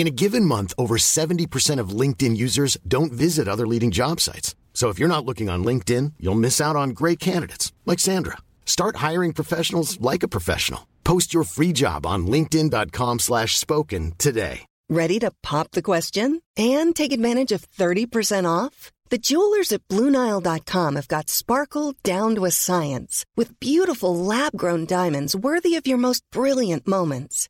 In a given month, over 70% of LinkedIn users don't visit other leading job sites. So if you're not looking on LinkedIn, you'll miss out on great candidates like Sandra. Start hiring professionals like a professional. Post your free job on linkedin.com slash spoken today. Ready to pop the question and take advantage of 30% off? The jewelers at BlueNile.com have got sparkle down to a science with beautiful lab-grown diamonds worthy of your most brilliant moments.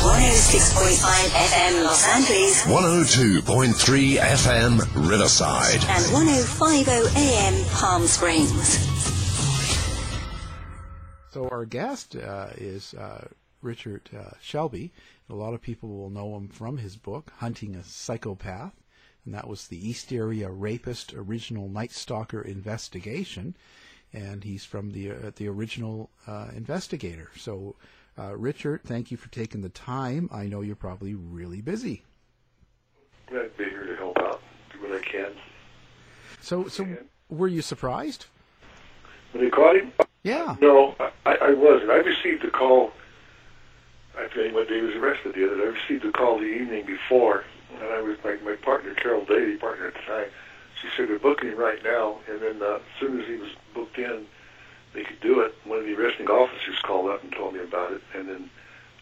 106.5 FM Los Angeles 102.3 FM Riverside. and 105.0 AM Palm Springs. So our guest uh, is uh, Richard uh, Shelby. A lot of people will know him from his book Hunting a Psychopath, and that was the East Area Rapist Original Night Stalker Investigation, and he's from the uh, the original uh, investigator. So, uh, Richard, thank you for taking the time. I know you're probably really busy. I'd be here to help out, do what I can. So, so were you surprised? When they caught him? Yeah. No, I, I wasn't. I received a call. I think when he was arrested the other day. I received a call the evening before, and I was my, my partner, Carol Daly, partner at the time. She said they're booking him right now, and then uh, as soon as he was booked in, they could do it. One of the arresting officers called up and told me about it, and then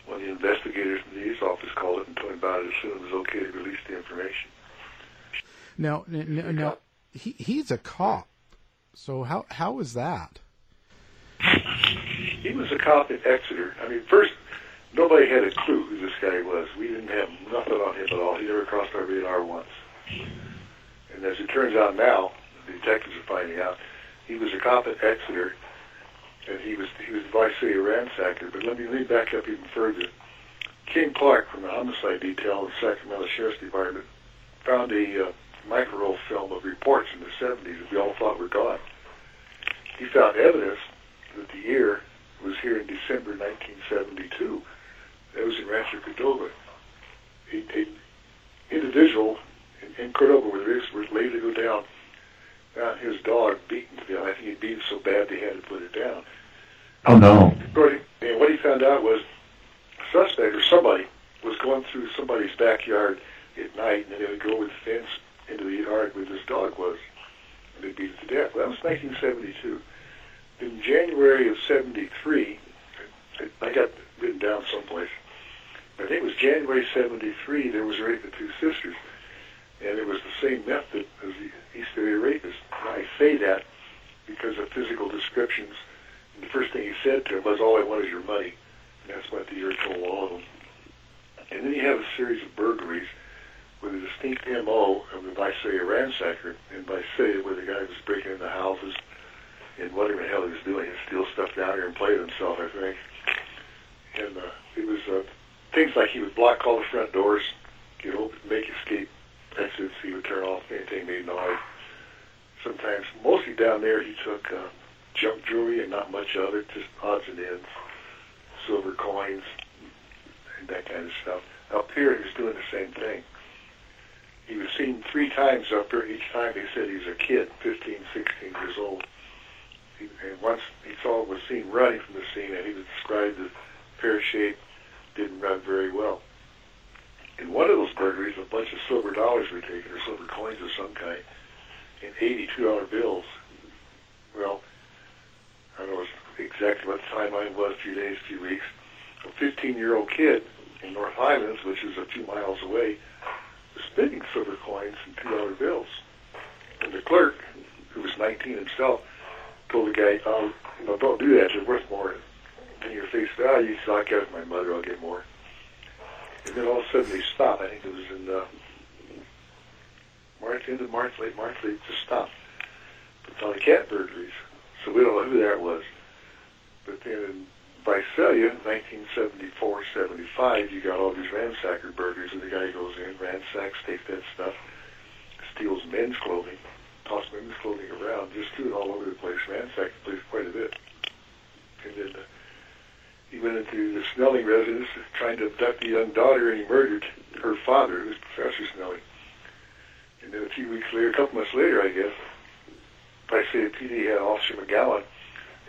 one of the investigators from the East office called up and told me about it as soon as it was okay to release the information. Now, n- n- now he he's a cop. So how how is that? He was a cop in Exeter. I mean, first, nobody had a clue who this guy was. We didn't have nothing on him at all. He never crossed our radar once. And as it turns out now, the detectives are finding out, he was a cop at Exeter, and he was he was Visalia ransacker. But let me me back up even further. Ken Clark from the homicide detail of the Sacramento Sheriff's Department found a uh, microroll film of reports in the 70s that we all thought were gone. He found evidence that the EAR was here in December 1972. That was in Rancho Cordova. A, a individual in, in Cordova where the this was laid to go down, found his dog beaten to death. I think he beat it so bad they had to put it down. Oh no. According, and what he found out was a suspect or somebody was going through somebody's backyard at night, and they would go over the fence into the yard where this dog was, and they beat it to death. Well, that was 1972. In January of 73, I, I got written down someplace. I think it was January 73, there was a rape of two sisters. And it was the same method as the East Area rapist. And I say that because of physical descriptions. And the first thing he said to him was, all I want is your money. And that's what the EAR told all of them. And then you have a series of burglaries with a distinct MO of the Visalia ransacker. And Visalia, where the guy was breaking into houses and whatever the hell he was doing, he'd steal stuff down here and play with himself, I think. And uh, it was uh, things like he would block all the front doors, get open, make escape exits. He would turn off anything made noise. Sometimes, mostly down there, he took uh, junk jewelry and not much it, just odds and ends, silver coins, and that kind of stuff. Up here, he was doing the same thing. he was seen three times up there. Each time he said he was a kid, 15, 16 years old. He, and once he saw was seen running from the scene, and he was described as pear-shaped, didn't run very well. In one of those burglaries, a bunch of silver dollars were taken, or silver coins of some kind, and $82 bills. Well, I don't know exactly what the timeline was, a few days, a few weeks. A 15-year-old kid in North Highlands, which is a few miles away, was spending silver coins and $2 bills. And the clerk, who was 19 himself, told the guy, oh, you don't do that. They're worth more than your face value. So I got my mother. I'll get more. And then all of a sudden they stopped. I think it was in uh, March, end of March, late March. They just stopped. But on the cat burglaries. So we don't know who that was. But then in Visalia, 1974, 75, you got all these ransacker burglars, and the guy goes in, ransacks, takes that stuff, steals men's clothing, tosses men's clothing around, just do it all over the place, ransacked the place quite a bit. And then uh, he went into the Snelling residence trying to abduct a young daughter, and he murdered her father, who was Professor Snelling. And then a few weeks later, a couple months later, I guess, Visalia PD had Officer McGowan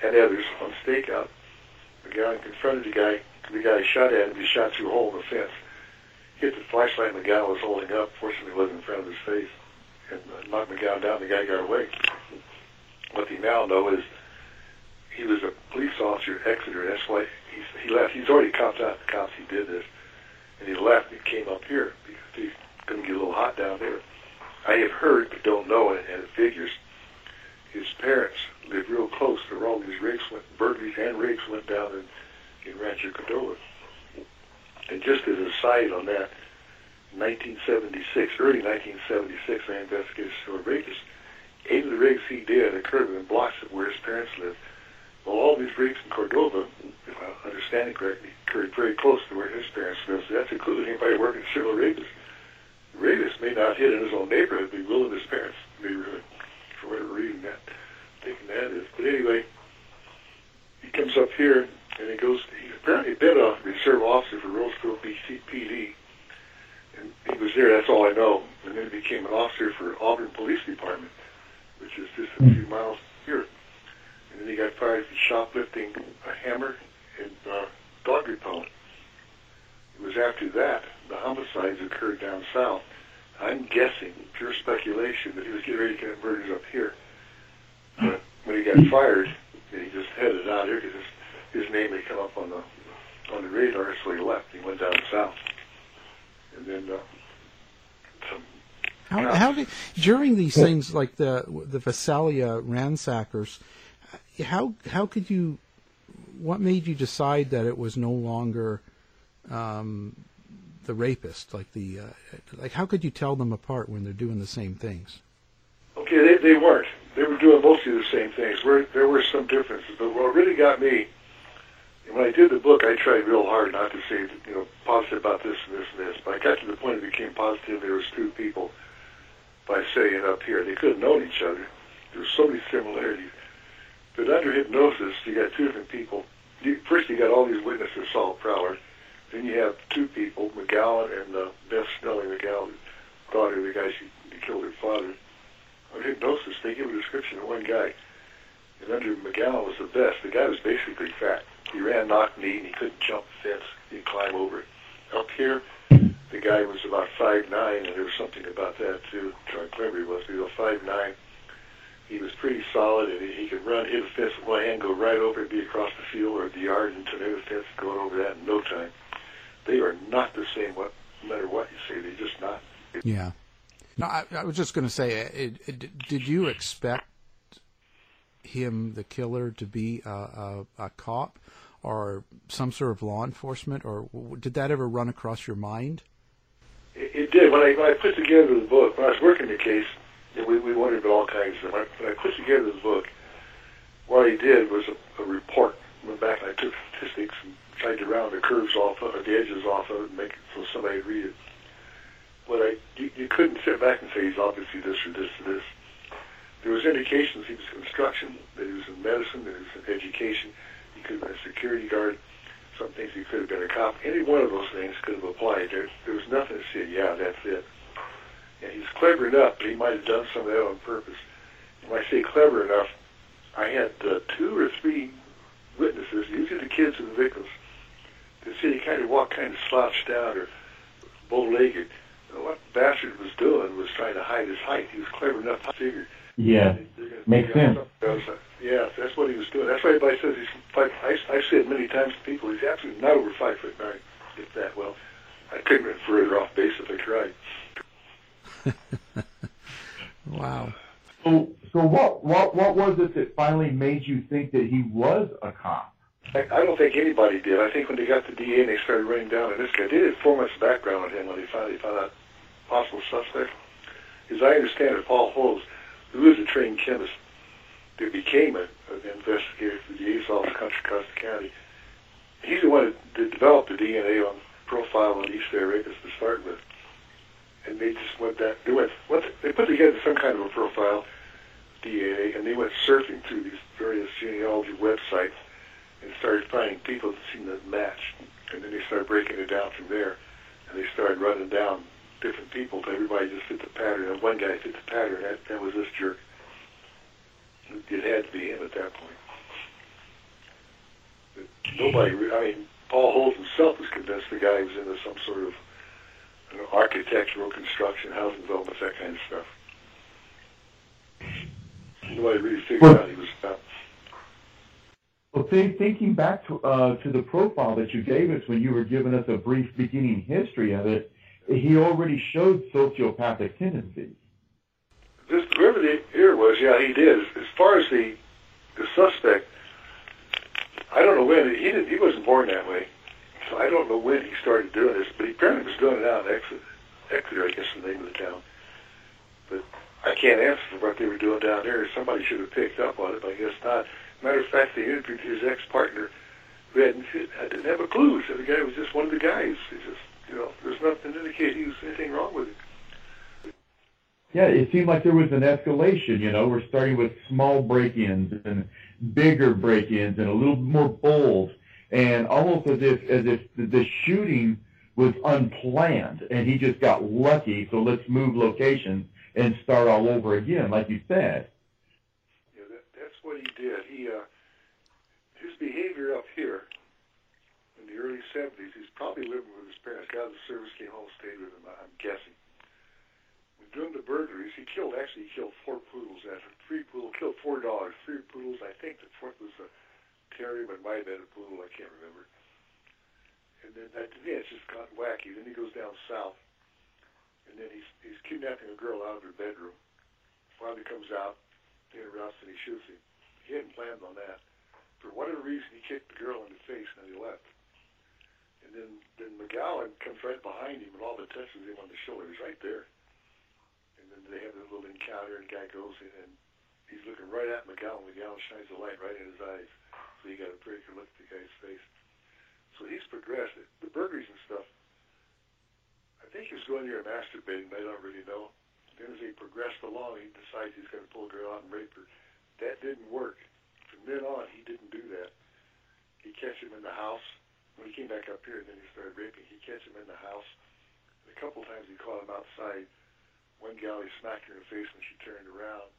and others on stakeout. McGowan confronted the guy. The guy shot at him. He shot through a hole in the fence. Hit the flashlight McGowan was holding up. Fortunately, it wasn't in front of his face. And uh, knocked McGowan down. The guy got away. What they now know is he was a police officer at Exeter. That's why he, he left. He's already copped out the cops he did this. And he left and came up here because he's going to get a little hot down there. I have heard, but don't know, and, and it figures his parents lived real close to these rigs went, burglaries and rigs went down in, in Rancho Cordova. And just as a side on that, 1976, early 1976, I investigated Stuart Rakers. Eight of the rigs he did occurred within blocks of where his parents lived. Well, all these rigs in Cordova, if I understand it correctly, occurred very close to where his parents lived. So that's including anybody working at Cyril Ragus. Ragus may not hit in his own neighborhood, but will in his parents' neighborhood for whatever reason that thinking that is. But anyway, he comes up here and he goes. He's apparently been a reserve officer for Roseville BCPD, and he was there. That's all I know. And then he became an officer for Auburn Police Department, which is just a few miles here. And then he got fired for shoplifting a hammer and uh, dog repellent. It was after that the homicides occurred down south. I'm guessing, pure speculation, that he was getting ready to commit murders up here. But when he got fired, he just headed out here because his, his name had come up on the on the radar, so he left. He went down south, and then uh, some. How, how did during these things like the the Visalia ransackers, how how could you, what made you decide that it was no longer um, the rapist? Like the uh, like, how could you tell them apart when they're doing the same things? Okay, they they weren't. They were doing mostly the same things. There were some differences, but what really got me, when I did the book, I tried real hard not to say you know positive about this and this and this. But I got to the point it became positive. There was two people by saying up here they could have known each other. There were so many similarities. But under hypnosis, you got two different people. You, first, you got all these witnesses, Saul Prowler. Then you have two people, McGowan and uh, Beth Snelling, McGowan's daughter, the guy she, she killed her father. On hypnosis, they give a description of one guy. And under McGowan was the best. The guy was basically fat. He ran knock-knee and he couldn't jump the fence. He'd climb over it. Up here, the guy was about five nine, and there was something about that too. How clever he was. He was five nine. He was pretty solid, and he, could run, hit a fence with one hand, go right over it, be across the field or the yard, and the fence, going over that in no time. They are not the same. What, no matter what you say, they're just not. Yeah. No, I, I was just going to say, uh, it, it, did you expect him, the killer, to be a, a, a cop or some sort of law enforcement, or did that ever run across your mind? It, it did. When I when I put together the book, when I was working the case, and we we wondered all kinds of. When I, when I put together the book, what I did was a, a report. Went back and I took statistics and tried to round the curves off of it, the edges off of it, and make it so somebody would read it. But I, you, you couldn't sit back and say he's obviously this or this or this. There was indications he was in construction, that he was in medicine, that he was in education. He could have been a security guard. Some things he could have been a cop. Any one of those things could have applied. There, there was nothing to say, yeah, that's it. And he's clever enough, but he might have done some of that on purpose. When I say clever enough, I had uh, two or three witnesses, usually the kids and the victims, that said he kind of walked kind of slouched out or bow-legged. And what the bastard was doing was trying to hide his height. He was clever enough to figure. Yeah, makes sense. Yeah, that's what he was doing. That's why everybody says he's five. I, I've said many times to people he's absolutely not over five foot nine, if that well. I couldn't have further off base if I tried. wow. So, so what, what, what was it that finally made you think that he was a cop? I, I don't think anybody did. I think when they got the DA and they started running down on this guy, they did four months background on him when they finally found out possible suspect. As I understand it, Paul Holes, who is a trained chemist, that became a, an investigator for the DA's office, Contra Costa County, he's the one that developed the DNA on profile on East Bay rapists to start with. And they just went that they went what they put together some kind of a profile DNA and they went surfing through these various genealogy websites and started finding people that seemed to match. And then they started breaking it down from there. And they started running down different people until everybody just fit the pattern. And one guy fit the pattern. That, that was this jerk. It had to be him at that point. But nobody, I mean, Paul Holes himself was convinced the guy was into some sort of you know, architectural construction, housing development, that kind of stuff. Nobody really figured well, out he was about. Well, th- thinking back to, uh, to the profile that you gave us when you were giving us a brief beginning history of it, he already showed sociopathic tendencies. This whoever the ear was, yeah, he did. As far as the the suspect, I don't know when he didn't. He wasn't born that way, I don't know when he started doing this. But he apparently was doing it out in Exeter, Exeter, I guess, the name of the town. But I can't answer for what they were doing down there. Somebody should have picked up on it, but I guess not. Matter of fact, they interviewed his ex-partner, who hadn't, I didn't have a clue. So the guy was just one of the guys. He just, you know, there's nothing to indicate he was anything wrong with him. Yeah, it seemed like there was an escalation. You know, we're starting with small break-ins and bigger break-ins and a little more bold, and almost as if as if the shooting was unplanned and he just got lucky. So let's move locations and start all over again, like you said. Yeah, that, that's what he did. He uh, his behavior up here in the early '70s. He's probably living with his parents. Got the service, came home, stayed with him. I'm guessing doing the burglaries, he killed actually he killed four poodles after three poodles killed four dogs, three poodles. I think the fourth was a terrier, but might have been a poodle. I can't remember. And then that yeah, it's just gotten wacky. Then he goes down south, and then he's he's kidnapping a girl out of her bedroom. Finally comes out, interrupts, and he shoots him. He hadn't planned on that. For whatever reason, he kicked the girl in the face, and then he left. And then then McGowan comes right behind him, and all the touches him on the shoulder. He's right there and then they have a little encounter, and the guy goes in and he's looking right at McGowan. McGowan shines the light right in his eyes, so you got a pretty good look at the guy's face. So he's progressed. The burglaries and stuff. I think he was going there and masturbating. But I don't really know. Then as he progressed along, he decides he's going to pull a girl out and rape her. That didn't work. From then on, he didn't do that. He catch him in the house. When he came back up here, and then he started raping. He catch him in the house. And a couple times he caught him outside one gal he smacked her in the face when she turned around.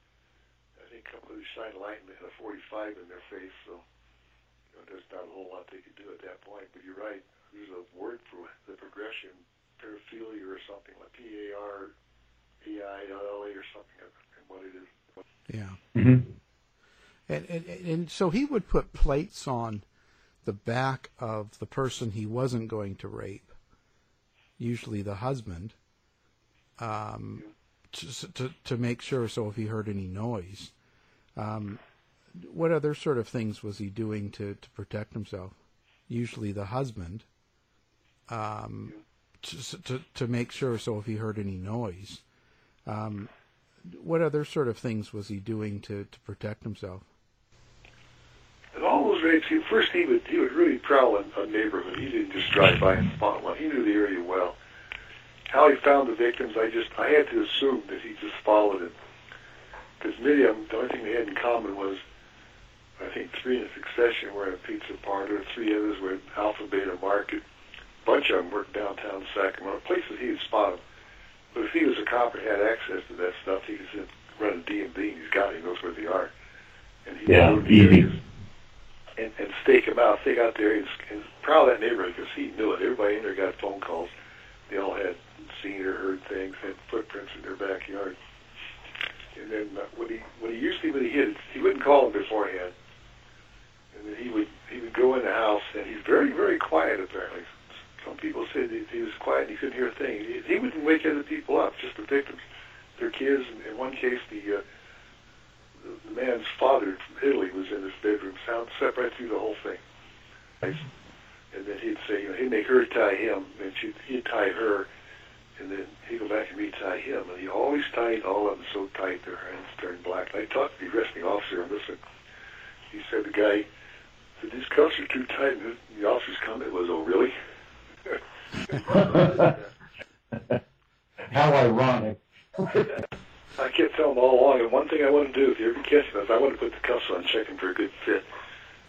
I think a couple of these shined a light and they had a 45 in their face, so there's not a whole lot they could do at that point. But you're right, there's a word for the progression, paraphilia or something like P-A-R-E-I-L-A or something, and what it is. Yeah. Mm-hmm. And, and and so he would put plates on the back of the person he wasn't going to rape, usually the husband, um, to, to, to make sure. So if he heard any noise, um, what other sort of things was he doing to, to protect himself? Usually the husband, um, to, to, to make sure. So if he heard any noise, um, what other sort of things was he doing to, to protect himself? At all those raids, he, first he would he would really prowl a neighborhood. He didn't just drive by and spot one. He knew the area well how he found the victims, I just I had to assume that he just followed it. Because many of them, the only thing they had in common was, I think three in succession were in a pizza parlor, three others were at Alpha Beta Market. A bunch of them worked downtown Sacramento, places he had spotted. But if he was a cop and had access to that stuff, he could run a DMV and he's got it. He knows where they are. And he Yeah, easy. areas and, and stake him out, stake out there and, and prowl that neighborhood because he knew it. Everybody in there got phone calls. They all had seen or heard things, had footprints in their backyard. And then uh, when he when he usually when he hit, he wouldn't call them beforehand. And then he would he would go in the house, and he's very very quiet apparently. Some people said he, he was quiet, and he couldn't hear a thing. He, he wouldn't wake other people up, just the victims, their kids. In one case, the uh, the, the man's father from Italy was in his bedroom, sound slept right through the whole thing. And then he'd say, you know, he'd make her tie him, and she'd, he'd tie her, and then he'd go back and re-tie him, and he always tied all of them so tight their hands turned black. And I talked to the arresting officer, and listen, he said the guy these cuffs are too tight, the officer's comment was, oh really? How ironic. I kept telling him all along, and one thing I want to do if you ever catch him is I want to put the cuffs on, check him for a good fit.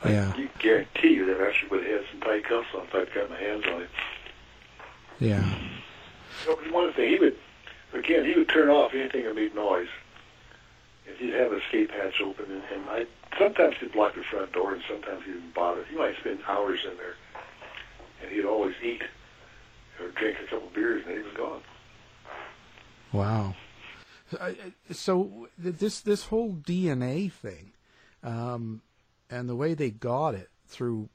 Yeah. You guarantee you that I actually would have had some tight cuffs on if I'd got my hands on it. Yeah. You know, one thing he would, again, he would turn off anything that made noise, and he'd have escape hatch open, and, and I sometimes he'd block the front door, and sometimes he didn't bother. He might spend hours in there, and he'd always eat or drink a couple beers, and he was gone. Wow. So this this whole DNA thing, um, and the way they got it through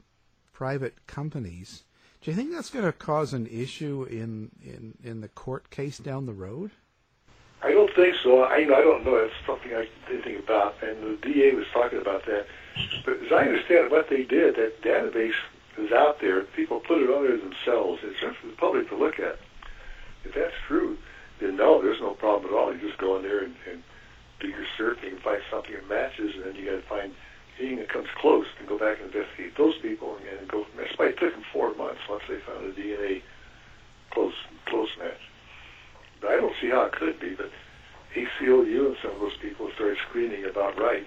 private companies, do you think that's going to cause an issue in, in, in the court case down the road? I don't think so. I, you know, I don't know. That's something I didn't think about, and the DA was talking about that. But as I understand what they did, that database is out there. People put it on there themselves. It's just for the public to look at. If that's true, then no, there's no problem at all. You just go in there and, and do your searching and find something that matches, and then you got to find anything that comes close and go back and investigate those people and, and go there. That's why it took them four months once they found a DNA close close match. I don't see how it could be, but ACLU and some of those people started screaming about rights.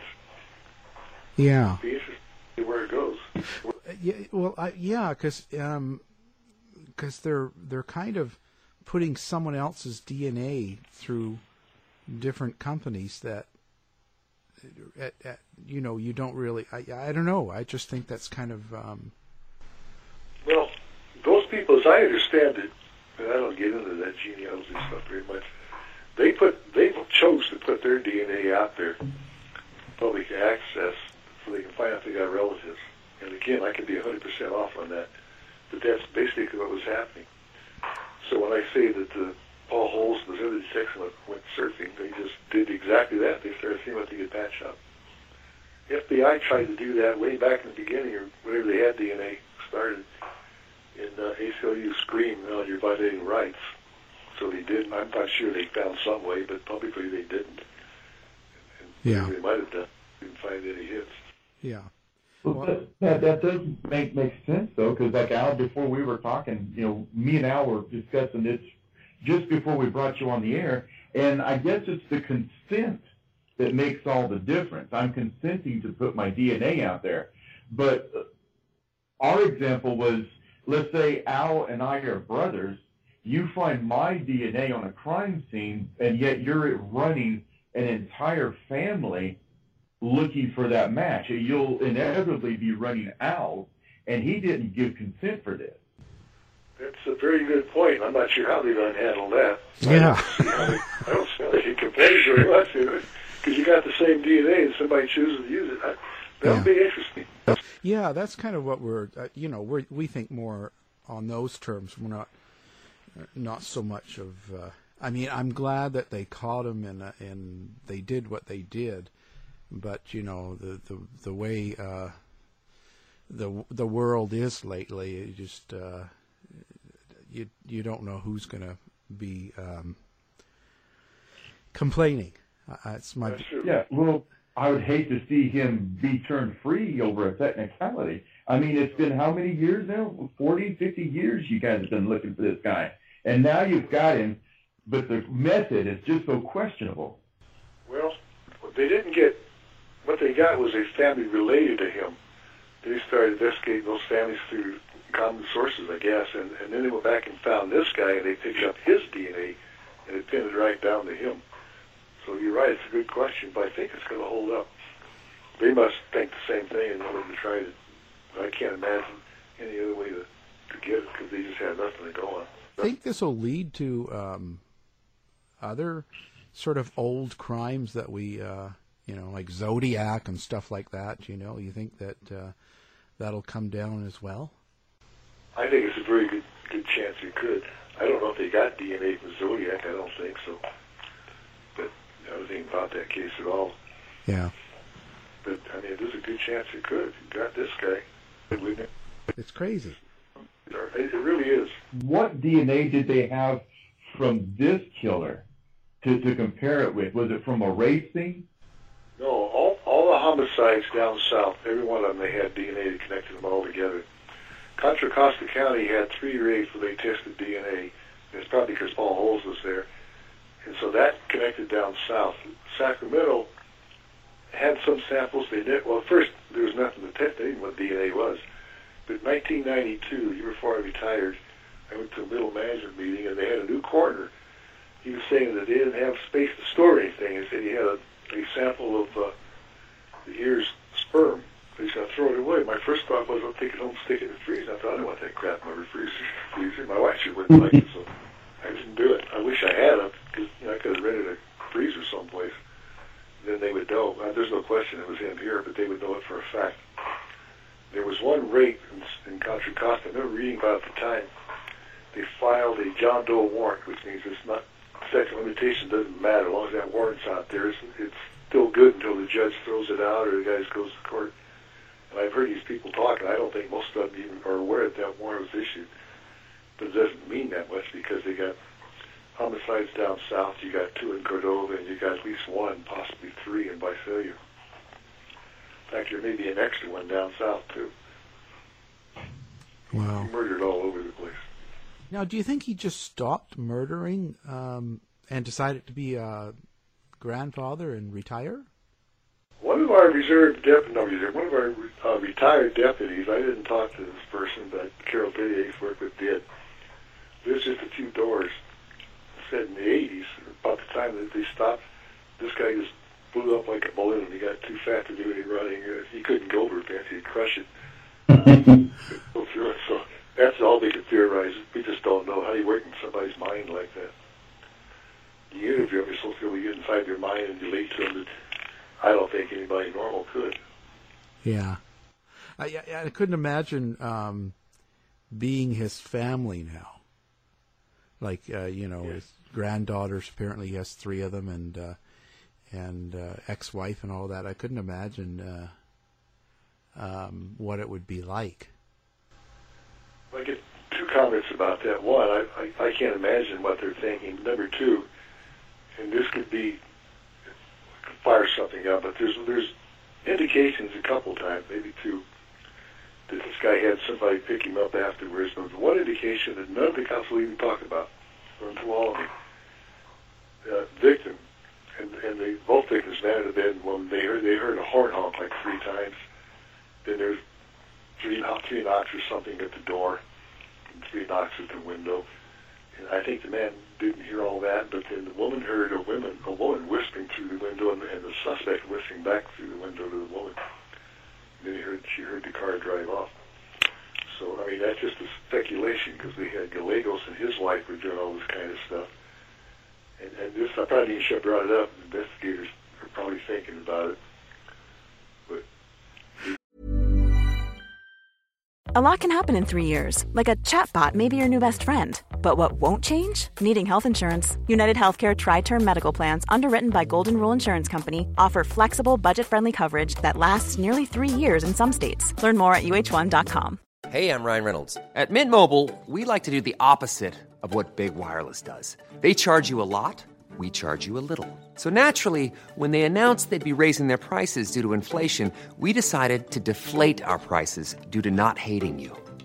Yeah. It'd be interesting see where it goes. Yeah, well, I, yeah, because they're they're kind of putting someone else's DNA through different companies that, at, at, you know, you don't really. I, I don't know. I just think that's kind of. Um, Well, those people, as I understand it, and I don't get into that genealogy stuff very much. They put they chose to put their DNA out there, public access, so they can find out they got relatives. And again, I could be 100% off on that, but that's basically what was happening. So when I say that the Paul Holes and the other detectives went, went surfing, they just did exactly that. They started seeing what they could patch up. FBI tried to do that way back in the beginning, or whenever they had DNA started. And uh, ACLU screamed, "No, you're violating rights." So they did. I'm not sure they found some way, but publicly they didn't. And Yeah. They might have done. Didn't find any hits. yeah. Well, that, that that does make make sense though, because like Al, before we were talking, you know, me and Al were discussing this just before we brought you on the air, and I guess it's the consent that makes all the difference. I'm consenting to put my DNA out there, but uh, our example was, let's say Al and I are brothers. You find my DNA on a crime scene, and yet you're running an entire family looking for that match. You'll inevitably be running Al, and he didn't give consent for this. That's a very good point. I'm not sure how they're going to handle that. Yeah. I don't see how they can compare very much because you got the same DNA and somebody chooses to use it. That'll Yeah. be interesting. Yeah, that's kind of what we're. Uh, you know, we we think more on those terms. We're not uh, not so much of. Uh, I mean, I'm glad that they caught him and uh, and they did what they did, but you know the the the way uh, the the world is lately, it just uh, you you don't know who's going to be um, complaining. Uh, it's my That's. Yeah, well, I would hate to see him be turned free over a technicality. I mean, it's been how many years now? 40, 50 years you guys have been looking for this guy. And now you've got him, but the method is just so questionable. Well, they didn't get what they got was a family related to him. They started investigating those families through common sources, I guess, and, and then they went back and found this guy, and they picked up his DNA and it pinned it right down to him. So you're right, it's a good question, but I think it's going to hold up. They must think the same thing in order to try it. I can't imagine any other way to, to get it because they just had nothing to go on. I think this will lead to um, other sort of old crimes that we, uh, you know, like Zodiac and stuff like that. You know, you think that uh, that'll come down as well? I think it's a very good good chance it could. I don't know if they got DNA from Zodiac. I don't think so. But I don't think about that case at all. Yeah. But I mean, there's a good chance it could. You got this guy. Wouldn't it? It's crazy. It really is. What DNA did they have from this killer to, to compare it with? Was it from a race thing? No, all all the homicides down south, every one of them, they had DNA that connected them all together. Contra Costa County had three raids where they tested DNA. It's probably because Paul Holes was there. And so that connected down south. Sacramento had some samples. They did, well, first, there was nothing to test. They didn't know what DNA was. But 1992, the year before I retired, I went to a middle management meeting, and they had a new coroner. He was saying that they didn't have space to store anything. He said he had a, a sample of uh, the ear's sperm He's going to throw it away. My first thought was, I'll take it home, stick it in the freezer. I thought, I don't want that crap in my freezer. My wife sure wouldn't like it, so I didn't do it. I wish I had because you know, I could have rented a freezer someplace. Then they would know. Uh, there's no question it was him here, but they would know it for a fact. There was one rape in, in Contra Costa. I remember reading about at the time. They filed a John Doe warrant, which means it's not sex limitation doesn't matter as long as that warrant's out there. It's, it's still good until the judge throws it out or the guy goes to court. And I've heard these people talk, and I don't think most of them even are aware that that warrant was issued. But it doesn't mean that much because they got homicides down south. You got two in Cordova, and you got at least one, possibly three in Visalia. In fact, there may be an extra one down south too. Wow. Murdered all over the place. Now, do you think he just stopped murdering um, and decided to be a grandfather and retire? One of our reserve deputies, no, reserve, one of our uh, retired deputies, I didn't talk to this person, but Carol Biddy, I worked with, did. There's just a few doors. I Said in the 80s, about the time that they stopped, this guy just blew up like a balloon. He got too fat to do any running. Uh, he couldn't go very fast. He'd crush it. go through it. So that's all they could theorize. We just don't know how you work in somebody's mind like that. You interview them, you're supposed to get inside their mind and relate to them. That I don't think anybody normal could. Yeah. I, I couldn't imagine um, being his family now. Like, uh, you know, his granddaughters, apparently he has three of them, and uh, and uh, ex-wife and all that. I couldn't imagine uh, um, what it would be like. I get two comments about that. One, I, I, I can't imagine what they're thinking. Number two, and this could be fire something up, but there's there's indications a couple times, maybe two, that this guy had somebody pick him up afterwards. But one indication that none of the cops will even talk about until all of them. Uh, victim, and and they both victims man in bed when they heard they heard a horn honk like three times. Then there's three three knocks or something at the door, and three knocks at the window. And I think the man didn't hear all that, but then the woman heard a woman a woman whispering through the window, and, and the suspect whispering back through the window to the woman. Then he heard she heard the car drive off. So I mean that's just a speculation because we had Gallegos and his wife were doing all this kind of stuff. And, and this I probably should have brought it up. Investigators are probably thinking about it. But A lot can happen in three years, like a chatbot may be your new best friend. But what won't change? Needing health insurance. United Healthcare Tri Term Medical Plans, underwritten by Golden Rule Insurance Company, offer flexible, budget friendly coverage that lasts nearly three years in some states. Learn more at uh1.com. Hey, I'm Ryan Reynolds. At Mint Mobile, we like to do the opposite of what Big Wireless does. They charge you a lot, we charge you a little. So naturally, when they announced they'd be raising their prices due to inflation, we decided to deflate our prices due to not hating you.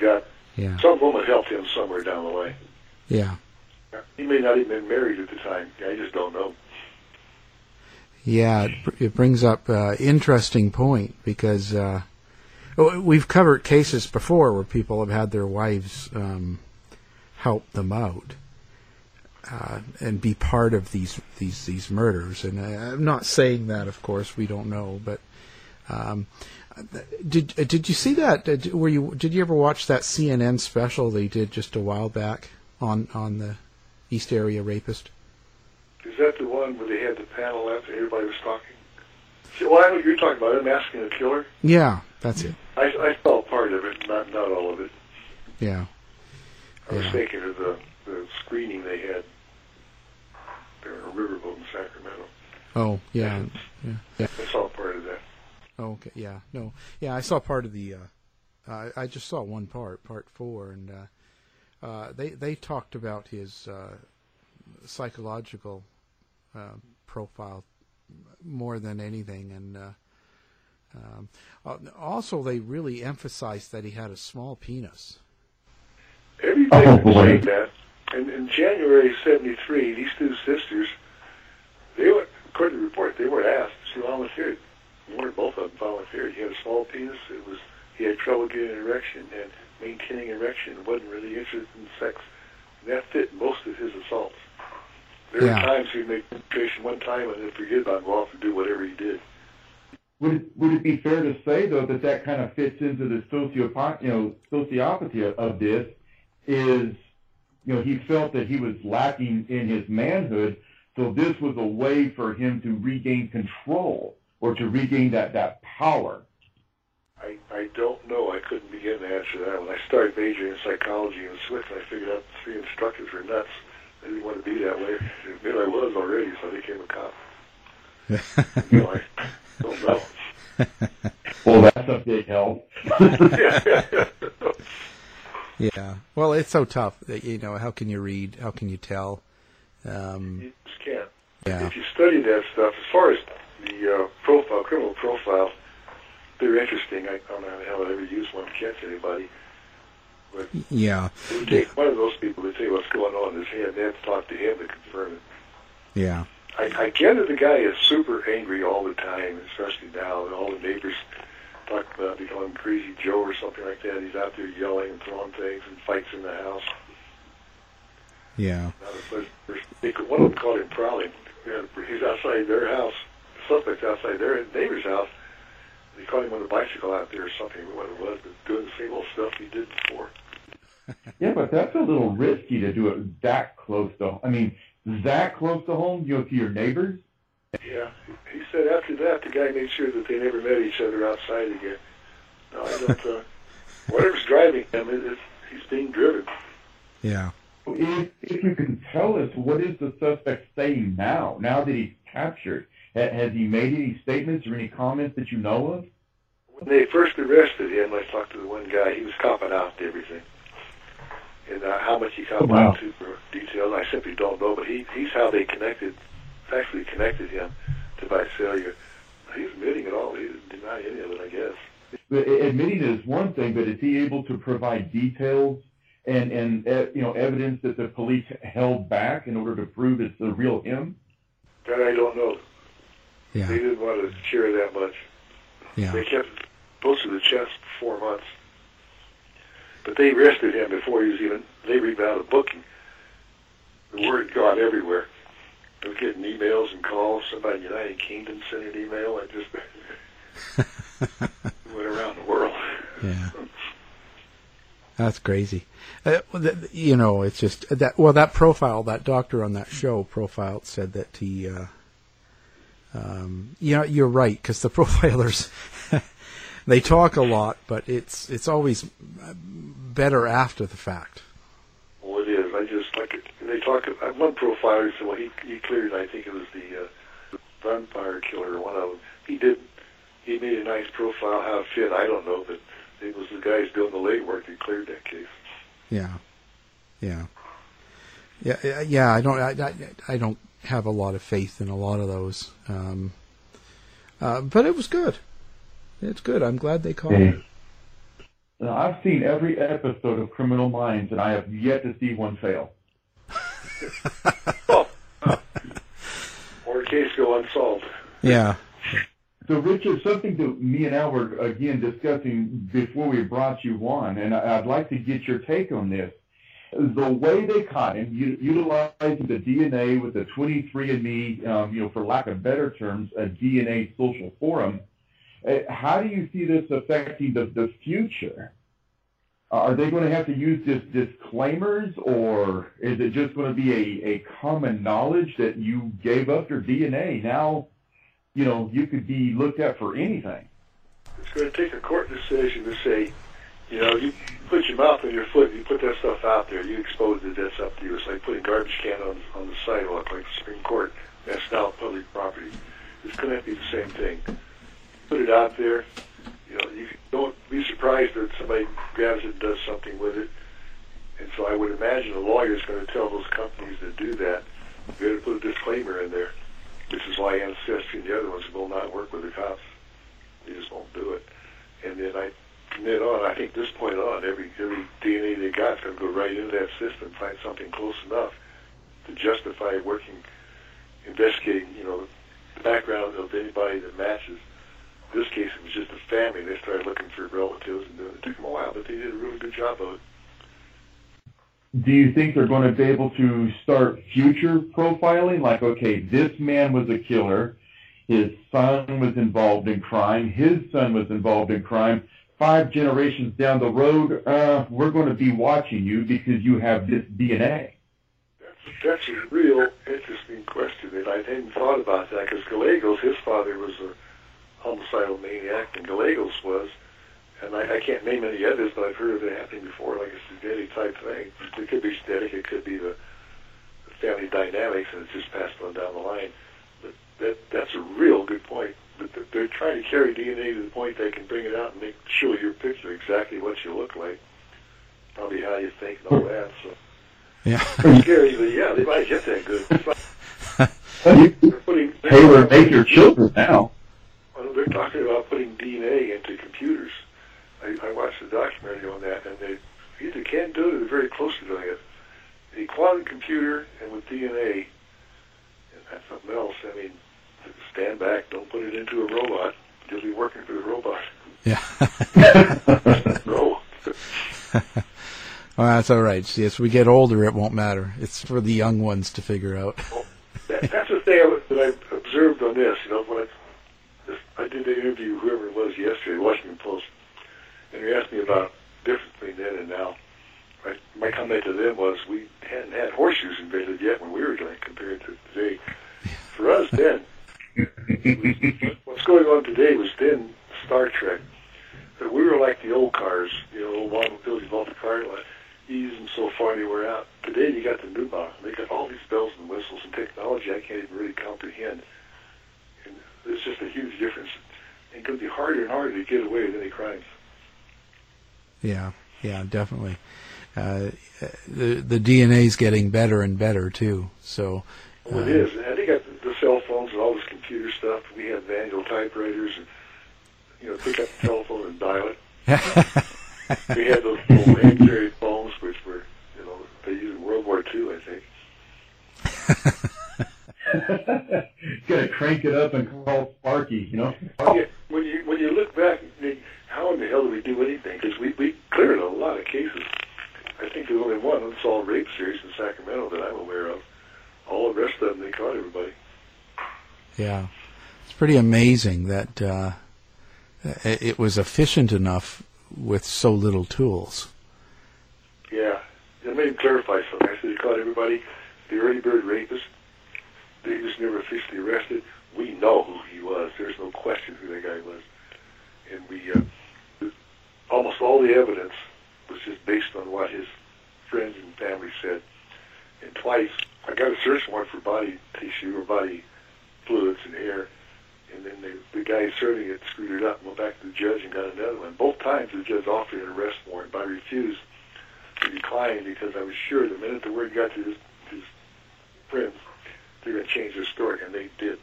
Got Yeah. some woman helped him somewhere down the way. Yeah. He may not even been married at the time. I just don't know. Yeah, it, it brings up uh, interesting point because uh, we've covered cases before where people have had their wives um, help them out uh, and be part of these these these murders. And I, I'm not saying that, of course, we don't know, but. Um, did did you see that? Did, were you did you ever watch that CNN special they did just a while back on on the East Area rapist? Is that the one where they had the panel after everybody was talking? See, well, I know what you're talking about. Unmasking a Killer. Yeah, that's it. I, I saw part of it, not not all of it. Yeah. I was Yeah. thinking of the, the screening they had there in a riverboat in Sacramento. Oh, yeah, yeah, yeah. I saw part. Oh, okay, yeah, no, yeah. I saw part of the. Uh, uh, I just saw one part, part four, and uh, uh, they they talked about his uh, psychological uh, profile more than anything, and uh, um, uh, also they really emphasized that he had a small penis. Everybody Oh, was boy. that. And in January '73, these two sisters, they were, according to the report, they were asked. She volunteered. One or both of them volunteered. He had a small penis. It was he had trouble getting an erection and maintaining erection. wasn't really interested in sex. And that fit most of his assaults. There Yeah. were times he'd make penetration one time and then forget about it, go off and do whatever he did. Would it, would it be fair to say though that that kind of fits into the sociopath, you know, sociopathy of, of this? Is you know he felt that he was lacking in his manhood, so this was a way for him to regain control or to regain that that power. I, I don't know. I couldn't begin to answer that. When I started majoring in psychology in Swift, I figured out the three instructors were nuts. They didn't want to be that way. I admit I was already, so I became a cop. you know, I don't know. Well, that's a big help. Yeah. Well, it's so tough. that, You know, how can you read? How can you tell? Um, You just can't. yeah. If you study that stuff, as far as the uh, profile, criminal profile, they're interesting. I, I don't know how I ever use one against anybody. But Yeah. take one of those people to tell you what's going on in his head. They have to talk to him to confirm it. Yeah. I, I get that the guy is super angry all the time, especially now. And All the neighbors talk about they call him Crazy Joe or something like that. He's out there yelling and throwing things and fights in the house. Yeah. They one of them called him prowling. He's outside their house. The suspect's outside their neighbor's house. They caught him with a bicycle out there or something, what it was, but doing the same old stuff he did before. Yeah, but that's a little risky to do it that close to. I mean, that close to home. You know, to your neighbors. Yeah, he said after that the guy made sure that they never met each other outside again. No, I don't. Uh, whatever's driving him, it, it, he's being driven. Yeah. If, if you can tell us what is the suspect saying now, now that he's captured, ha- has he made any statements or any comments that you know of? When they first arrested him, I talked to the one guy. He was copping out to everything, and uh, how much he copped Wow. out to for details, I simply don't know. But he, he's how they connected, actually connected him to Visalia. He's admitting it all. He didn't deny any of it, I guess. But admitting it is one thing, but is he able to provide details and and you know evidence that the police held back in order to prove it's the real him? That I don't know. Yeah. They didn't want to share that much. Yeah. They kept most of the chest for four months. But they arrested him before he was even. They read out a booking. The word got everywhere. I was getting emails and calls. Somebody in the United Kingdom sent an email. I just went around the world. Yeah. That's crazy. Uh, you know, it's just that. Well, that profile, that doctor on that show profile said that he. Uh, um, you know, you're right because the profilers they talk a lot, but it's it's always better after the fact. Well, it is. I just like it. They talk. Uh, one profiler said, "Well, he he cleared. I think it was the uh, vampire killer. One of them. He did. He made a nice profile. How it fit, I don't know, but it was the guys doing the late work that cleared that case. Yeah, yeah, yeah, yeah. I don't. I, I, I don't have a lot of faith in a lot of those. Um, uh, but it was good. It's good. I'm glad they called it. Now, I've seen every episode of Criminal Minds, and I have yet to see one fail. oh. or a case go unsolved. Yeah. So, Richard, something that me and Al were again discussing before we brought you on, and I'd like to get your take on this. The way they caught him, utilizing the DNA with the 23andMe, um, you know, for lack of better terms, a DNA social forum. Uh, how do you see this affecting the, the future? Are they going to have to use disclaimers, or is it just going to be a, a common knowledge that you gave up your DNA? Now, you know, you could be looked at for anything. It's going to take a court decision to say, you know, you put your mouth on your foot, you put that stuff out there, you expose it, that's up to you. It's like putting a garbage can on, on the sidewalk, like the Supreme Court. That's now public property. It's going to be the same thing. Put it out there. You know, you don't be surprised that somebody grabs it and does something with it. And so I would imagine a lawyer is going to tell those companies that do that, you got to put a disclaimer in there. This is why Ancestry and the other ones will not work with the cops. They just won't do it. And then I, from then on, I think this point on, every every DNA they got is going to go right into that system, find something close enough to justify working, investigating, you know, the background of anybody that matches. In this case, it was just a family. They started looking for relatives, and it took them a while, but they did a really good job of it do you think they're going to be able to start future profiling? Like, okay, this man was a killer. His son was involved in crime. His son was involved in crime. Five generations down the road, uh, we're going to be watching you because you have this DNA. That's, that's a real interesting question, and I hadn't thought about that because Gallegos, his father was a homicidal maniac, and Gallegos was and I, I can't name any others, but I've heard of it happening before, like a genetic type thing. It could be genetic, it could be the, family dynamics, and it's just passed on down the line. But that that's a real good point. But they're trying to carry DNA to the point they can bring it out and make show your picture exactly what you look like, probably how you think and all that. So yeah, it's scary, but yeah, they might get that good. they're putting tailor make your children now. Well, they're talking about putting DNA into computers I, I watched a documentary on that, and they either can't do it or they're very close to doing it. A quantum computer and with DNA, and that's something else. I mean, stand back, don't put it into a robot. You'll be working for the robot. Yeah. no. well, that's all right. See, as we get older, it won't matter. It's for the young ones to figure out. well, that, that's the thing that I observed on this. You know, when I, I did the interview, whoever it was yesterday, Washington Post, and you asked me about difference between then and now. Right? My comment to them was we hadn't had horseshoes invented yet when we were doing it compared to today. For us then, what's going on today was then Star Trek. That we were like the old cars, you know, old automobiles, you bought the car, like, you use them so far they wear out. Today you got the new model. They got all these bells and whistles and technology I can't even really comprehend. And there's just a huge difference. It's going to be harder and harder to get away with any crimes. Yeah, yeah, definitely. Uh, the the DNA is getting better and better too. So. Well, uh, is. And they got the, the cell phones and all this computer stuff. We have manual typewriters, and you know, pick up the telephone and dial it. we had those little hand carried phones, which were, you know, they used in World War II, I think. You Got to crank it up and call Sparky, you know. Oh, yeah, when you when you look back, how in the hell do we do anything? Because we, we cleared a lot of cases. I think there's only one unsolved rape series in Sacramento that I'm aware of. All the rest of them, they caught everybody. Yeah, it's pretty amazing that uh, it was efficient enough with so little tools. Yeah. Let me clarify something. I said they caught everybody. The early bird rapist, they just never officially arrested. We know who he was. There's no question who that guy was. And we, uh, almost all the evidence was just based on what his friends and family said. And twice, I got a search warrant for body tissue or body fluids and hair. And then the, the guy serving it screwed it up and went back to the judge and got another one. Both times the judge offered an arrest warrant, but I refused to decline because I was sure the minute the word got to his, his friends, they're going to change their story, and they did.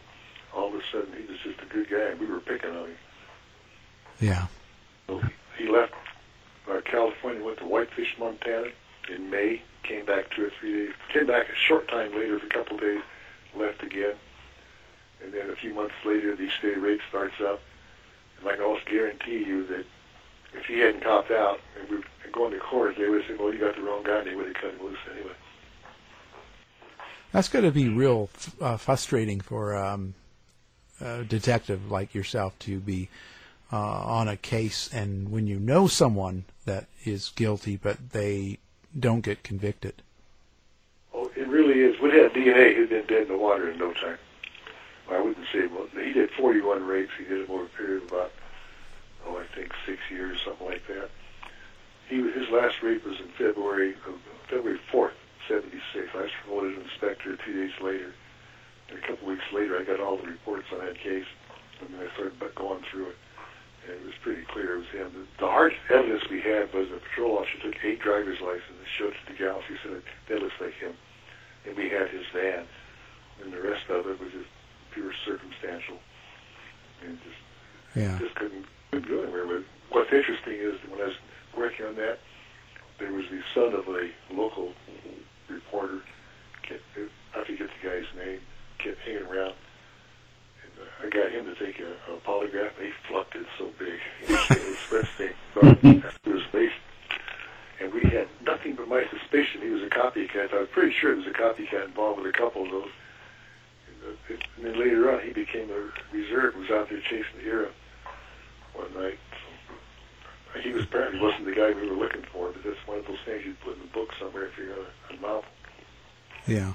All of a sudden, he was just a good guy, and we were picking on him. Yeah. So he left uh, California, went to Whitefish, Montana in May, came back two or three days, came back a short time later, a couple of days, left again. And then a few months later, the state rape starts up. And I can almost guarantee you that if he hadn't copped out and we were going to court, they would have said, well, you got the wrong guy, and they would have cut him loose anyway. That's going to be real uh, frustrating for um, a detective like yourself to be uh, on a case, and when you know someone that is guilty, but they don't get convicted. Oh, it really is. We'd had DNA, he'd been dead in the water in no time. I wouldn't say, well, he did 41 rapes. He did them over a period of about, oh, I think six years, something like that. He his last rape was in February of February 4th, 76. I was promoted inspector two days later. And a couple weeks later, I got all the reports on that case, and then I started going through it. And it was pretty clear it was him. The, hard evidence we had was a patrol officer took eight driver's licenses showed it to the gals. He said, that looks like him. And we had his van. And the rest of it was just pure circumstantial. And just Yeah. just couldn't, couldn't go anywhere it. What's interesting is when I was working on that, there was the son of a local reporter. Kept, I forget the guy's name. Kept hanging around. And uh, I got him to take a, a polygraph. And he flunked it so big. His stain started to his face. And we had nothing but my suspicion he was a copycat. I was pretty sure he was a copycat involved with a couple of those. And, then later on, he became a reserve. Was out there chasing the hero one night. So, he was apparently wasn't the guy we were looking for, but that's one of those things you'd put in a book somewhere if you're a, a novel. Yeah.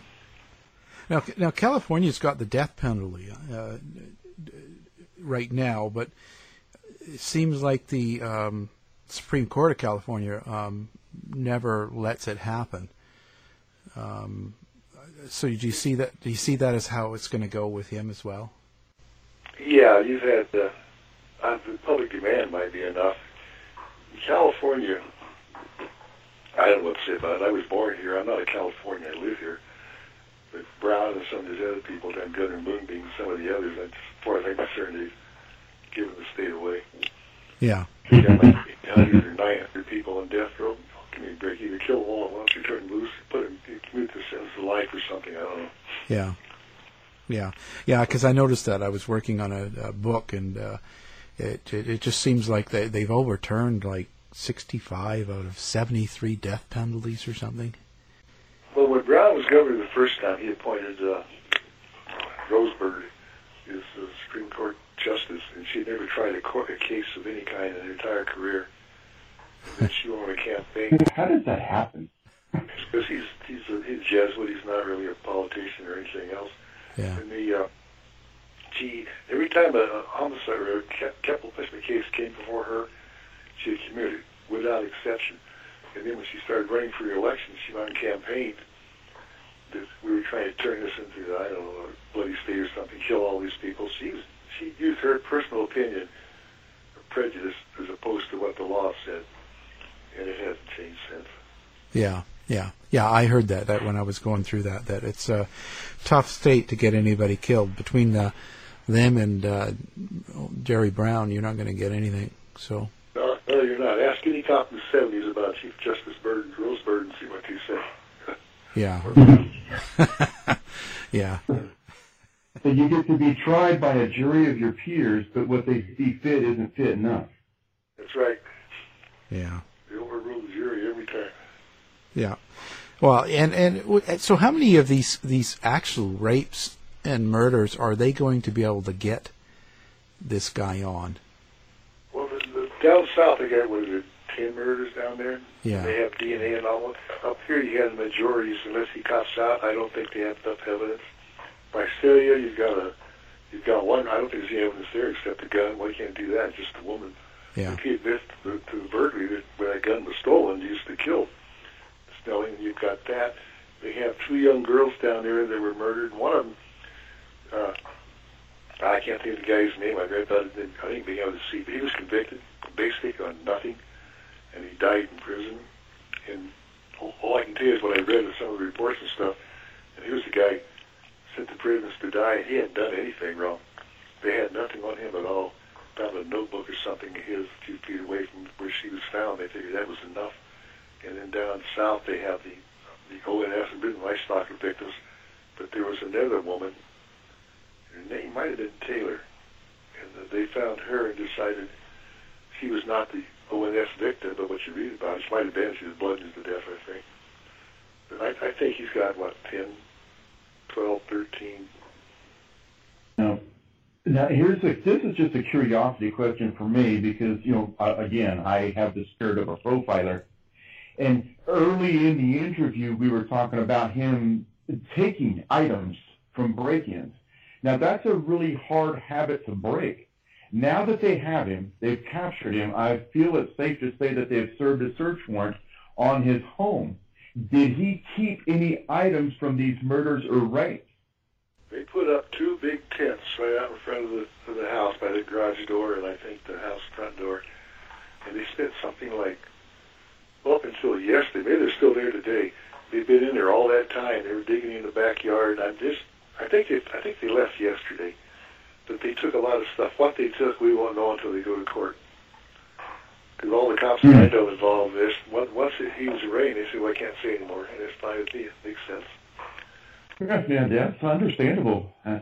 Now, now California's got the death penalty uh, right now, but it seems like the um, Supreme Court of California um, never lets it happen. Um, so, do you see that? Do you see that as how it's going to go with him as well? Yeah, you've had uh, uh, the public demand might be enough. In California, I don't know what to say about it. I was born here. I'm not a Californian. I live here. But Brown and some of these other people, then Governor Moonbeam, and some of the others, as far as I'm concerned, they've given the state away. Yeah. You got like 800 or 900 people on death row. Me break. Either kill them all at once or turn loose, put them, commute the sentence to life or something. I don't know. Yeah. Yeah, yeah, because I noticed that I was working on a, a book, and uh, it, it it just seems like they they've overturned like sixty five out of seventy three death penalties or something. Well, when Brown was governor the first time, he appointed uh, Rose Bird as the Supreme Court justice, and she had never tried a, court, a case of any kind in her entire career. And she went on a campaign. How does that happen? Because he's he's a, he's a Jesuit. He's not really a politician or anything else. Yeah. And the uh, she every time a, a homicide or a capital punishment case came before her, she had commuted without exception. And then when she started running for re-election, she went on campaign that we were trying to turn this into I don't know a bloody state or something, kill all these people. She was, she used her personal opinion of prejudice as opposed to what the law said, and it hasn't changed since. Yeah, yeah, yeah. I heard that that when I was going through that that it's a tough state to get anybody killed between the them and uh, Jerry Brown. You're not going to get anything. So No, no, you're not. Ask any cop in the 70s about Chief Justice Bird, Rose Bird and see what they say. yeah, yeah, So you get to be tried by a jury of your peers, but what they see fit isn't fit enough. That's right. Yeah. They overrule the jury every time. Yeah. Well, and and so how many of these these actual rapes and murders are they going to be able to get this guy on? Well, the, the, down south they got what is it, ten murders down there. Yeah. They have DNA and all. Up here you have the majorities. Unless he cops out, I don't think they have enough evidence. Visalia, you've got a, you've got one. I don't think there's any evidence there except the gun. Well, you can't do that. Just the woman. Yeah. If he admits to, the- to the burglary that when that gun was stolen, he used to kill Snelling, you've got that. They have two young girls down there that were murdered. One of them, uh, I can't think of the guy's name. I read about it. I think being able to see, but he was convicted basically on nothing, and he died in prison. And all, I can tell you is what I read in some of the reports and stuff. And here's the guy sent to prison to die, he hadn't done anything wrong. They had nothing on him at all. Found a notebook or something of his a few feet away from where she was found. They figured that was enough. And then down south, they have the the ONS and Britain Life Stalker victims. But there was another woman. Her name might have been Taylor, and they found her and decided she was not the ONS victim, but what you read about, she might have been. She was bludgeoned to death, I think. But I, I think he's got what 10, 12, 13. Now, now here's a, this is just a curiosity question for me because you know again I have the spirit of a profiler, and early in the interview we were talking about him taking items from break-ins. Now that's a really hard habit to break. Now that they have him, they've captured him. I feel it's safe to say that they've served a search warrant on his home. Did he keep any items from these murders or rapes? They put up two big tents right out in front of the of the house by the garage door and I think the house front door, and they spent something like up until yesterday. Maybe they're still there today. They've been in there all that time. They were digging in the backyard. I'm just, I think they, I think they left yesterday, but they took a lot of stuff. What they took, we won't know until they go to court. Because all the cops that I know involved in this, once once it, he was arraigned, they said, "Well, I can't say anymore," and it's fine with me. It makes sense. Yeah, yeah, that's understandable. Uh,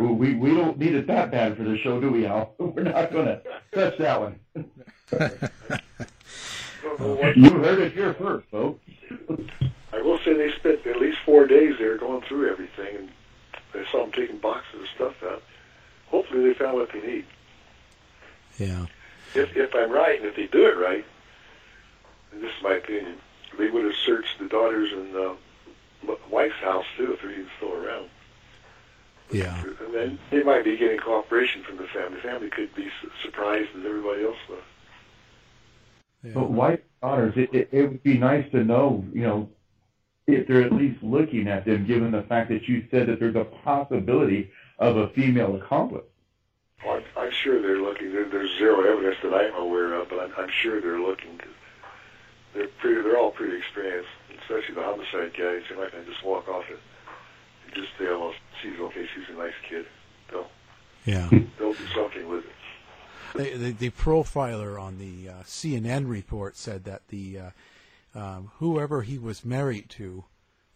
we we don't need it that bad for the show, do we, Al? We're not going to touch that one. you heard it here first, folks. I will say they spent at least four days there going through everything, and I saw them taking boxes of stuff out. Hopefully, they found what they need. Yeah. If if I'm right, and if they do it right, and this is my opinion, they would have searched the daughters and uh, m- wife's house too if they're even still around. Yeah. And then they might be getting cooperation from the family. The family could be surprised as everybody else was. But wife daughters, it, it, it would be nice to know, you know, if they're at least looking at them, given the fact that you said that there's a possibility of a female accomplice. Well, I'm, I'm sure they're looking. There, there's zero evidence that I'm aware of, but I'm, I'm sure they're looking. Cause they're pretty. They're all pretty experienced, especially the homicide guys. They're not going to just walk off it and just say, "Oh, she's okay. She's a nice kid." They'll Yeah. they'll do something with it. The, the, the profiler on the uh, CNN report said that the uh, um, whoever he was married to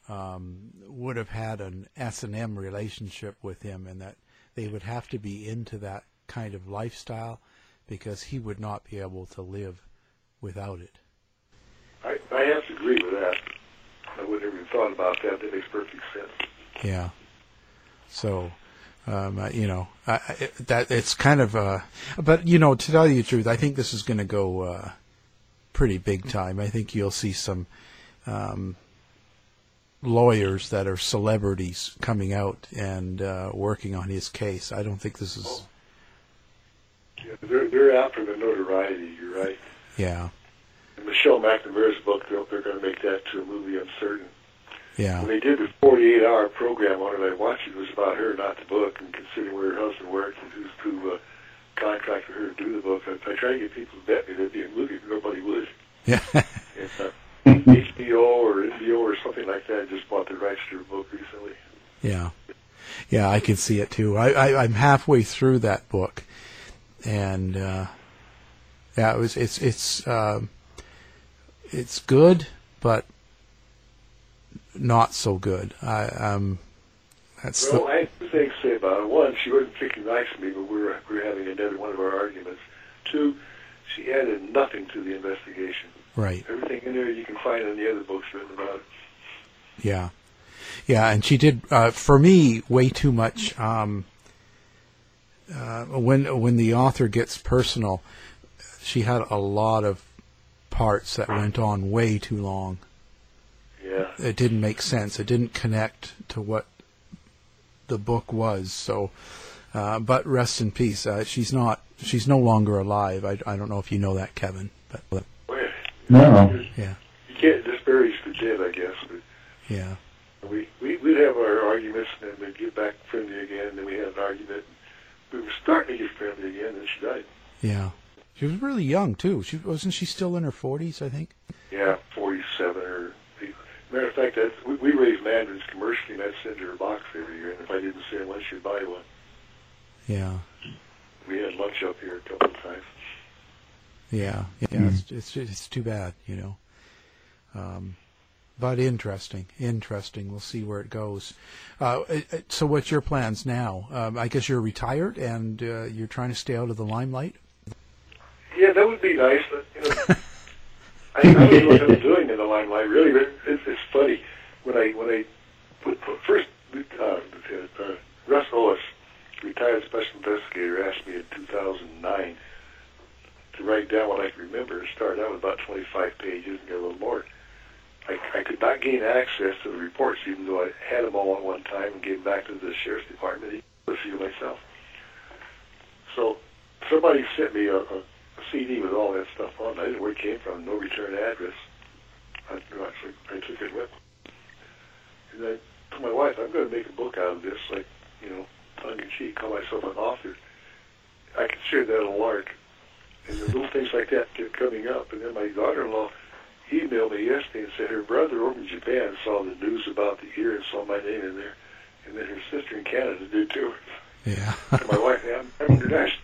um, would have had an S and M relationship with him, and that they would have to be into that kind of lifestyle because he would not be able to live without it. I I have to agree with that. I wouldn't have even thought about that. That makes perfect sense. Yeah. So, um, uh, you know, I, I, that it's kind of, uh, but you know, to tell you the truth, I think this is going to go uh, pretty big time. I think you'll see some um, lawyers that are celebrities coming out and uh, working on his case. I don't think this is. Yeah, they're they're out for the notoriety. You're right. Yeah. And Michelle McNamara's book, they're, they're going to make that to a movie. Uncertain. Yeah. When they did the 48-hour program on it, I watched it. It was about her, not the book, and considering where her husband worked and who's who uh, contracted her to do the book. I, I tried to get people to bet me there'd be a movie, but nobody would. Yeah. And, uh, HBO or NBO or something like that just bought the rights to her book recently. Yeah, yeah, I can see it too. I, I I'm halfway through that book, and uh, yeah, it was it's it's um, it's good, but not so good. I um, that's Well, the I have two things to say about it. One, she wasn't particularly nice to me, but we were, we were having another one of our arguments. Two, she added nothing to the investigation. Right. Everything in there you can find in the other books written about it. Yeah. Yeah, and she did uh, for me way too much. Um, uh, when when the author gets personal, she had a lot of parts that went on way too long. Yeah. It didn't make sense. It didn't connect to what the book was. So, uh, but rest in peace. Uh, she's not. She's no longer alive. I, I don't know if you know that, Kevin. But Well, yeah. No. yeah, You can't disparage the dead, I guess. But yeah, we, we, we'd have our arguments, and then we'd get back friendly again, and then we had an argument. We were starting to get friendly again, and she died. yeah. She was really young too. She wasn't she still in her forties, I think. Yeah, 47 or... Matter of fact, that's, we, we raised mandarins commercially, and I'd send her a box every year, and if I didn't say one, she'd buy one. Yeah, We had lunch up here a couple of times. yeah, yeah. It's, it's it's too bad, you know. Um, but interesting, interesting. We'll see where it goes. Uh, it- it- so, what's your plans now? Um, I guess you're retired and uh, you're trying to stay out of the limelight. Yeah, that would be nice, but you know, I, I don't know what I'm doing in the limelight. Really, it's, it's funny when I when I put, put first uh, uh, Russ Ollis, retired special investigator, asked me in 2009 to write down what I could remember. It started out with about 25 pages and got a little more. I, I could not gain access to the reports, even though I had them all at one time and gave them back to the sheriff's department to see myself. So somebody sent me a, a CD with all that stuff on. it. I didn't know where it came from. No return address. I, actually, I took it with. And I told my wife, I'm going to make a book out of this, like, you know, tongue-in-cheek, call myself an author. I consider that a lark. And the little things like that kept coming up. And then my daughter-in-law emailed me yesterday and said her brother over in Japan saw the news about the EAR and saw my name in there. And then her sister in Canada did too. Yeah. My wife, I'm, I'm international.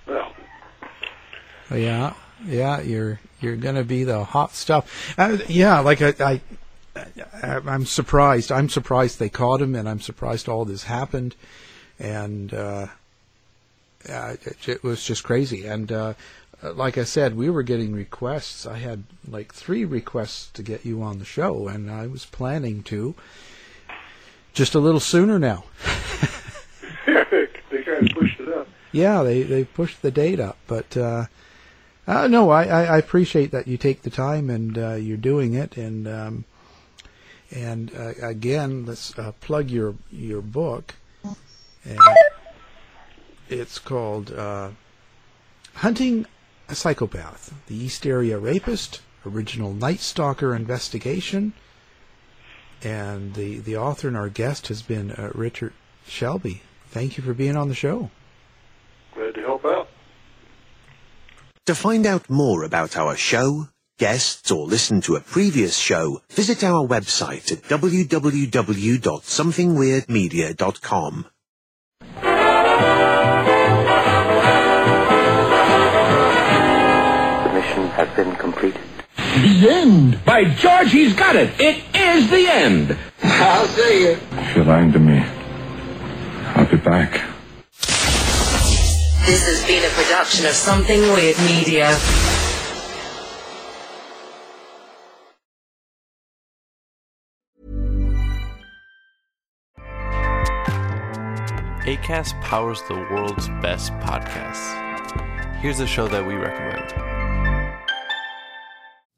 Yeah, yeah, you're you're gonna be the hot stuff. Uh, yeah, like I, I, I, I'm surprised. I'm surprised they caught him, and I'm surprised all this happened. And uh, uh, it, it was just crazy. And uh, like I said, we were getting requests. I had like three requests to get you on the show, and I was planning to. Just a little sooner now. they kind of pushed it up. Yeah, they they pushed the date up, but uh, uh, no, I, I, appreciate that you take the time and uh, you're doing it, and um, and uh, again, let's uh, plug your your book, and it's called uh, "Hunting a Psychopath: The East Area Rapist." Original Night Stalker investigation, and the the author and our guest has been uh, Richard Shelby. Thank you for being on the show. Glad to help out. To find out more about our show, guests, or listen to a previous show, visit our website at www.somethingweirdmedia.com. The mission has been completed. The end! By George, he's got it! It is the end! I'll see you. If you're lying to me, I'll be back. This has been a production of Something Weird Media. ACAST powers the world's best podcasts. Here's a show that we recommend.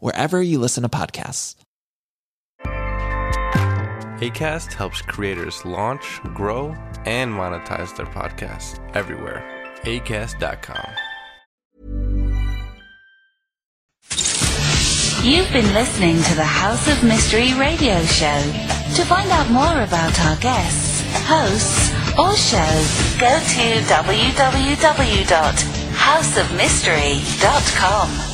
wherever you listen to podcasts. ACAST helps creators launch, grow, and monetize their podcasts everywhere. ACAST.com. You've been listening to the House of Mystery radio show. To find out more about our guests, hosts, or shows, go to www.houseofmystery.com houseofmystery.com.